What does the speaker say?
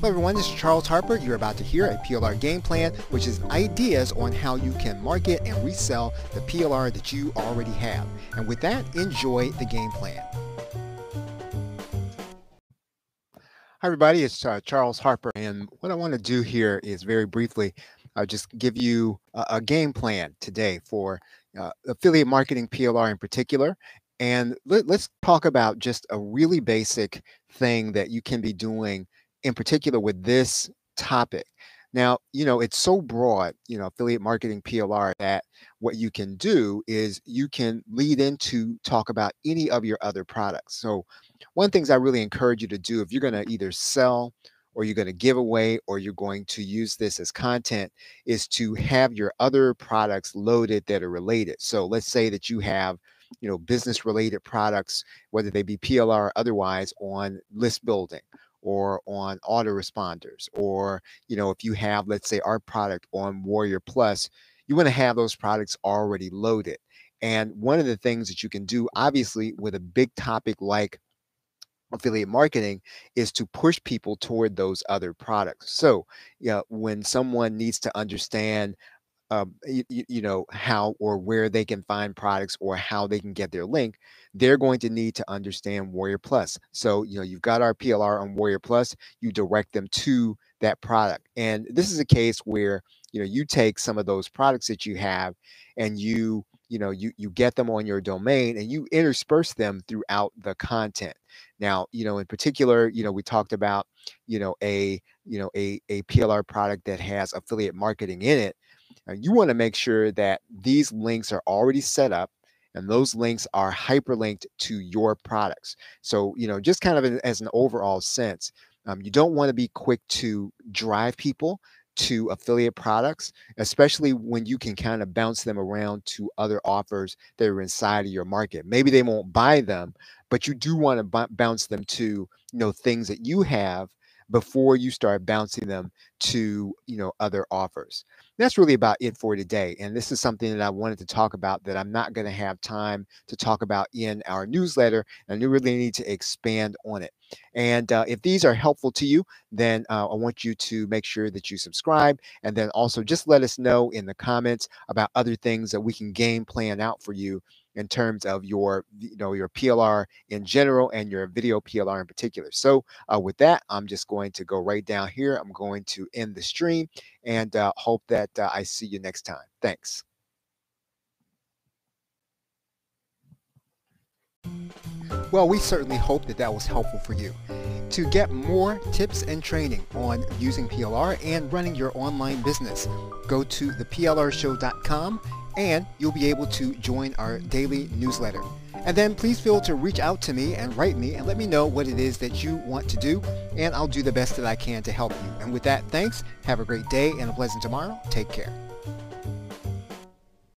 Hello everyone, this is Charles Harper. You're about to hear a PLR game plan, which is ideas on how you can market and resell the PLR that you already have. And with that, enjoy the game plan. Hi everybody, it's uh, Charles Harper, and what I want to do here is very briefly uh, just give you a, a, game plan today for uh, affiliate marketing PLR in particular. And let, let's talk about just a really basic thing that you can be doing in particular with this topic. Now, you know, it's so broad, you know, affiliate marketing PLR that what you can do is you can lead into talk about any of your other products. So, one things I really encourage you to do if you're going to either sell or you're going to give away or you're going to use this as content is to have your other products loaded that are related. So, let's say that you have you know business related products whether they be plr or otherwise on list building or on autoresponders or you know if you have let's say our product on warrior plus you want to have those products already loaded. And one of the things that you can do obviously with a big topic like affiliate marketing is to push people toward those other products. So yeah you know, when someone needs to understand um, you, you know how or where they can find products or how they can get their link they're going to need to understand warrior plus. So you know you've got our plr on warrior plus you direct them to that product. And this is a case where you know you take some of those products that you have and you you know you you get them on your domain and you intersperse them throughout the content. Now you know in particular you know we talked about you know a you know a a plr product that has affiliate marketing in it now, you want to make sure that these links are already set up and those links are hyperlinked to your products. So, you know, just kind of as an overall sense, um, you don't want to be quick to drive people to affiliate products, especially when you can kind of bounce them around to other offers that are inside of your market. Maybe they won't buy them, but you do want to b- bounce them to, you know, things that you have before you start bouncing them to you know other offers that's really about it for today and this is something that i wanted to talk about that i'm not going to have time to talk about in our newsletter and you really need to expand on it and uh, if these are helpful to you then uh, i want you to make sure that you subscribe and then also just let us know in the comments about other things that we can game plan out for you in terms of your you know your PLR in general and your video PLR in particular. So uh, with that, I'm just going to go right down here. I'm going to end the stream and uh, hope that uh, I see you next time. Thanks. Well, we certainly hope that that was helpful for you. To get more tips and training on using PLR and running your online business, go to theplrshow.com and you'll be able to join our daily newsletter. And then please feel to reach out to me and write me and let me know what it is that you want to do, and I'll do the best that I can to help you. And with that, thanks. Have a great day and a pleasant tomorrow. Take care.